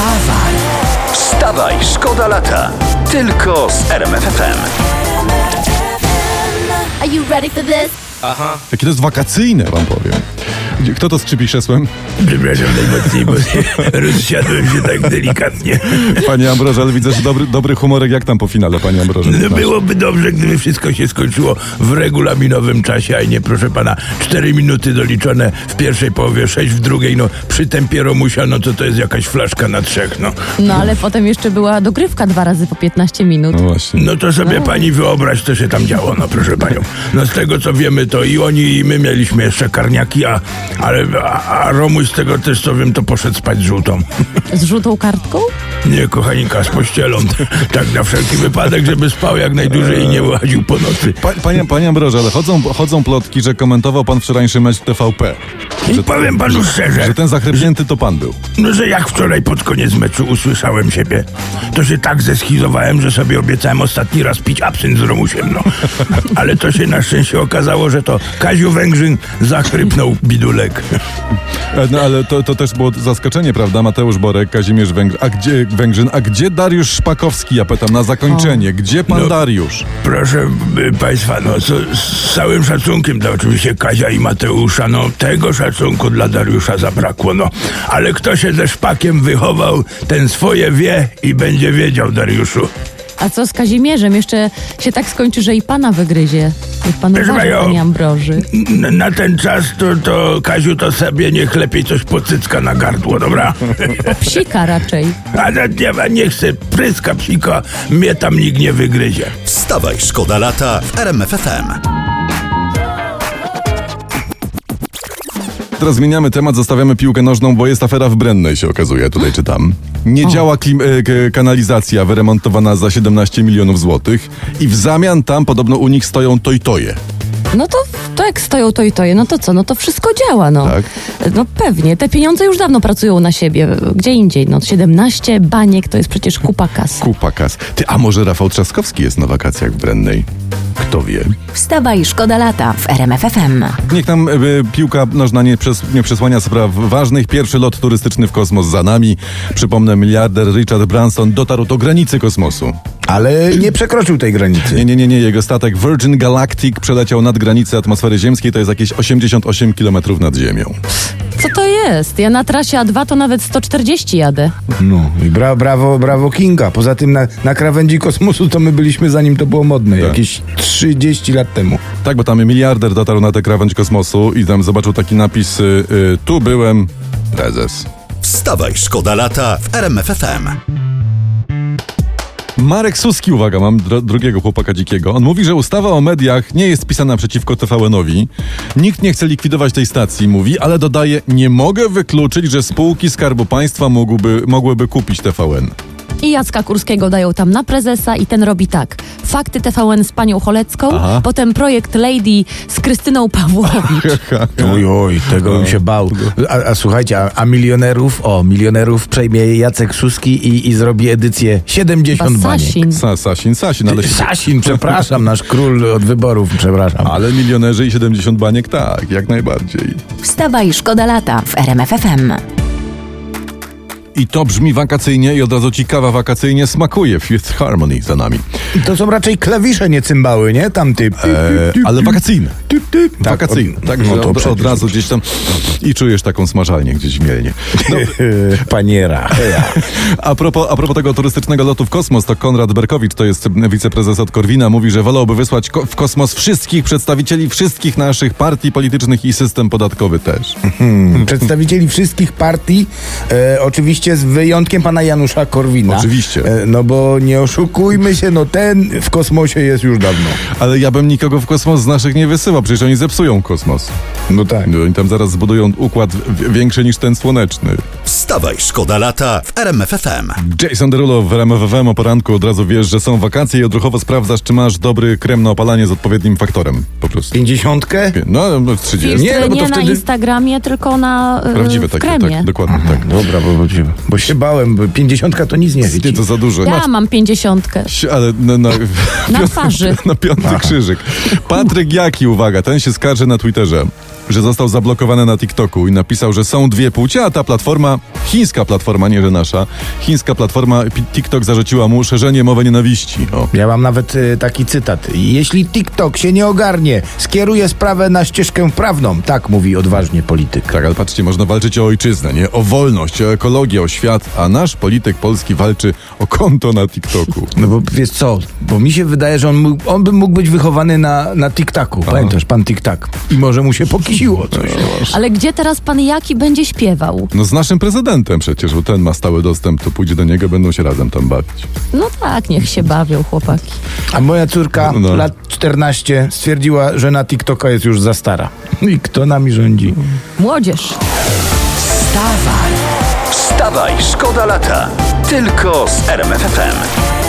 Wstawaj! Wstawaj, szkoda lata. Tylko z RMFFM. Are you ready for this? Jakie to jest wakacyjne, wam powiem. Kto to skrzypi krzesłem? Przepraszam najmocniej, bo rozsiadłem się tak delikatnie. Panie Ambroże, ale widzę, że dobry, dobry humorek jak tam po finale, panie Ambroże? No byłoby dobrze, gdyby wszystko się skończyło w regulaminowym czasie, a nie, proszę pana, 4 minuty doliczone w pierwszej połowie, 6 w drugiej, no przy tempie Romusia, no to to jest jakaś flaszka na trzech, no. No ale potem jeszcze była dogrywka dwa razy po 15 minut. No właśnie. No to sobie pani wyobraź, co się tam działo, no proszę panią. No z tego co wiemy, to i oni, i my mieliśmy jeszcze karniaki, a, ale, a, a Romuś z tego też co wiem, to poszedł spać z żółtą. Z żółtą kartką? Nie, kochaninka, z pościelą. Tak na wszelki wypadek, żeby spał jak najdłużej i nie wyłaził po nocy. Pa, panie, panie Ambroże, ale chodzą, chodzą plotki, że komentował pan wczorajszy mecz TVP. I powiem panu szczerze, Że ten zachrypnięty to pan był. no, że jak wczoraj pod koniec meczu usłyszałem siebie, to się tak zeschizowałem, że sobie obiecałem ostatni raz pić absynt z Romusiem, no. Ale to się na szczęście okazało, że to Kaziu Węgrzyn zachrypnął bidulek. E, No ale to, to też było zaskoczenie, prawda? Mateusz Borek, Kazimierz Węgr... a gdzie, Węgrzyn, a gdzie Dariusz Szpakowski? Ja pytam na zakończenie. Gdzie pan No. Dariusz? Proszę y, państwa, no co, z całym szacunkiem dla oczywiście Kazia i Mateusza, no tego szacunku dla Dariusza zabrakło, no. Ale kto się ze szpakiem wychował, ten swoje wie i będzie wiedział, Dariuszu. A co z Kazimierzem? Jeszcze się tak skończy, że i pana wygryzie. Niech pan uważa, panie Ambroży. Na ten czas to, to Kaziu to sobie niech lepiej coś pocycka na gardło, dobra? Psika raczej. A na nie, nie chcę pryska psika, mnie tam nikt nie wygryzie. Wstawaj, szkoda lata w RMFFM. Teraz zmieniamy temat, zostawiamy piłkę nożną, bo jest afera w Brennej, się okazuje, tutaj czytam. Nie działa klim, e, kanalizacja wyremontowana za 17 milionów złotych i w zamian tam podobno u nich stoją tojtoje. No to, to jak stoją to i to je, no to co? No to wszystko działa, no. Tak. No pewnie. Te pieniądze już dawno pracują na siebie. Gdzie indziej, no 17 baniek to jest przecież kupa kas. Kupa kas. Ty, a może Rafał Trzaskowski jest na wakacjach w Brennej? Kto wie? Wstawaj, szkoda lata w RMFFM. Niech nam e, piłka nożna nie, przes, nie przesłania spraw ważnych. Pierwszy lot turystyczny w kosmos za nami. Przypomnę, miliarder Richard Branson dotarł do granicy kosmosu. Ale nie przekroczył tej granicy. Nie, nie, nie, nie. Jego statek Virgin Galactic przeleciał nad granicę atmosfery ziemskiej. To jest jakieś 88 km nad Ziemią. Co to jest? Ja na trasie A2 to nawet 140 jadę. No i bra, brawo, brawo Kinga. Poza tym na, na krawędzi kosmosu to my byliśmy zanim to było modne, Tak. jakieś 30 lat temu. Tak, bo tam miliarder dotarł na tę krawędź kosmosu i tam zobaczył taki napis y, y, tu byłem prezes. Wstawaj, szkoda lata w RMFFM. Marek Suski, uwaga, mam dro- drugiego chłopaka dzikiego. On mówi, że ustawa o mediach nie jest pisana przeciwko TVN-owi. Nikt nie chce likwidować tej stacji, mówi, ale dodaje, nie mogę wykluczyć, że spółki Skarbu Państwa mogłyby, mogłyby kupić TVN. I Jacka Kurskiego dają tam na prezesa i ten robi tak. Fakty TVN z panią Cholecką, Aha. potem projekt Lady z Krystyną Pawłowicz. Oj, oj, tego bym się bał. A, a słuchajcie, a, a milionerów, o, milionerów przejmie Jacek Suski i, i zrobi edycję 70 baniek. Sasin. Sa, Sasin, Sasin, ale, Sasin, przepraszam, nasz król od wyborów, przepraszam. ale milionerzy i 70 baniek tak, jak najbardziej. Wstawaj, szkoda lata w RMFFM. I to brzmi wakacyjnie i od razu ci kawa wakacyjnie smakuje. Fifth Harmony za nami. To są raczej klawisze, nie cymbały, nie? Tam typ. E, ale wakacyjne. Tak, Wakacyjne. od- Tak, no to od, od razu gdzieś tam i czujesz taką smażalnię gdzieś w Mielnie. No, Paniera. a, propos, a propos tego turystycznego lotu w kosmos, to Konrad Berkowicz, to jest wiceprezes od Korwina, mówi, że wolałby wysłać ko- w kosmos wszystkich przedstawicieli wszystkich naszych partii politycznych i system podatkowy też. Hmm. Przedstawicieli wszystkich partii, e, oczywiście z wyjątkiem pana Janusza Korwina. Oczywiście. E, no bo nie oszukujmy się, no ten w kosmosie jest już dawno. Ale ja bym nikogo w kosmos z naszych nie wysyłał, przecież oni zepsują kosmos. No tak. No, Oni tam zaraz zbudują układ większy niż ten słoneczny. Wstawaj, szkoda lata w RMFFM. Jason Derulo w RMFFM o poranku od razu wiesz, że są wakacje i odruchowo sprawdzasz, czy masz dobry krem na opalanie z odpowiednim faktorem. Po prostu. Pięćdziesiątkę? No, no 30. Nie, no bo nie to na wtedy- Instagramie, tylko na e, Prawdziwe takie, kremie. tak, dokładnie, tak. Dobra, bo, bo, bo się bałem, bo pięćdziesiątka to nic nie Nie, chyci. to za dużo. Ja mam pięćdziesiątkę. Ale na, na, Na twarzy. na piąty krzyżyk. Patryk Jaki, uwaga, ten się skarży na Twitterze, że został zablokowany na TikToku i napisał, że są dwie płcie, a ta platforma chińska platforma, nie że nasza, chińska platforma TikTok zarzuciła mu szerzenie mowy nienawiści. O. Ja mam nawet y, taki cytat. Jeśli TikTok się nie ogarnie, skieruje sprawę na ścieżkę prawną. Tak mówi odważnie polityk. Tak, ale patrzcie, można walczyć o ojczyznę, nie? O wolność, o ekologię, o świat, a nasz polityk polski walczy o konto na TikToku. No bo wiesz co, bo mi się wydaje, że on, mógł, on by mógł być wychowany na, na TikTaku. Pamiętasz, pan TikTak. I może mu się pokisiło coś. Ale gdzie teraz pan Jaki będzie śpiewał? No z naszym prezydentem przecież, bo ten ma stały dostęp, to pójdzie do niego, będą się razem tam bawić. No tak, niech się bawią chłopaki. A moja córka, No. lat 14, stwierdziła, że na TikToka jest już za stara. I kto nami rządzi? Młodzież. Wstawaj, szkoda lata. Tylko z RMFFM.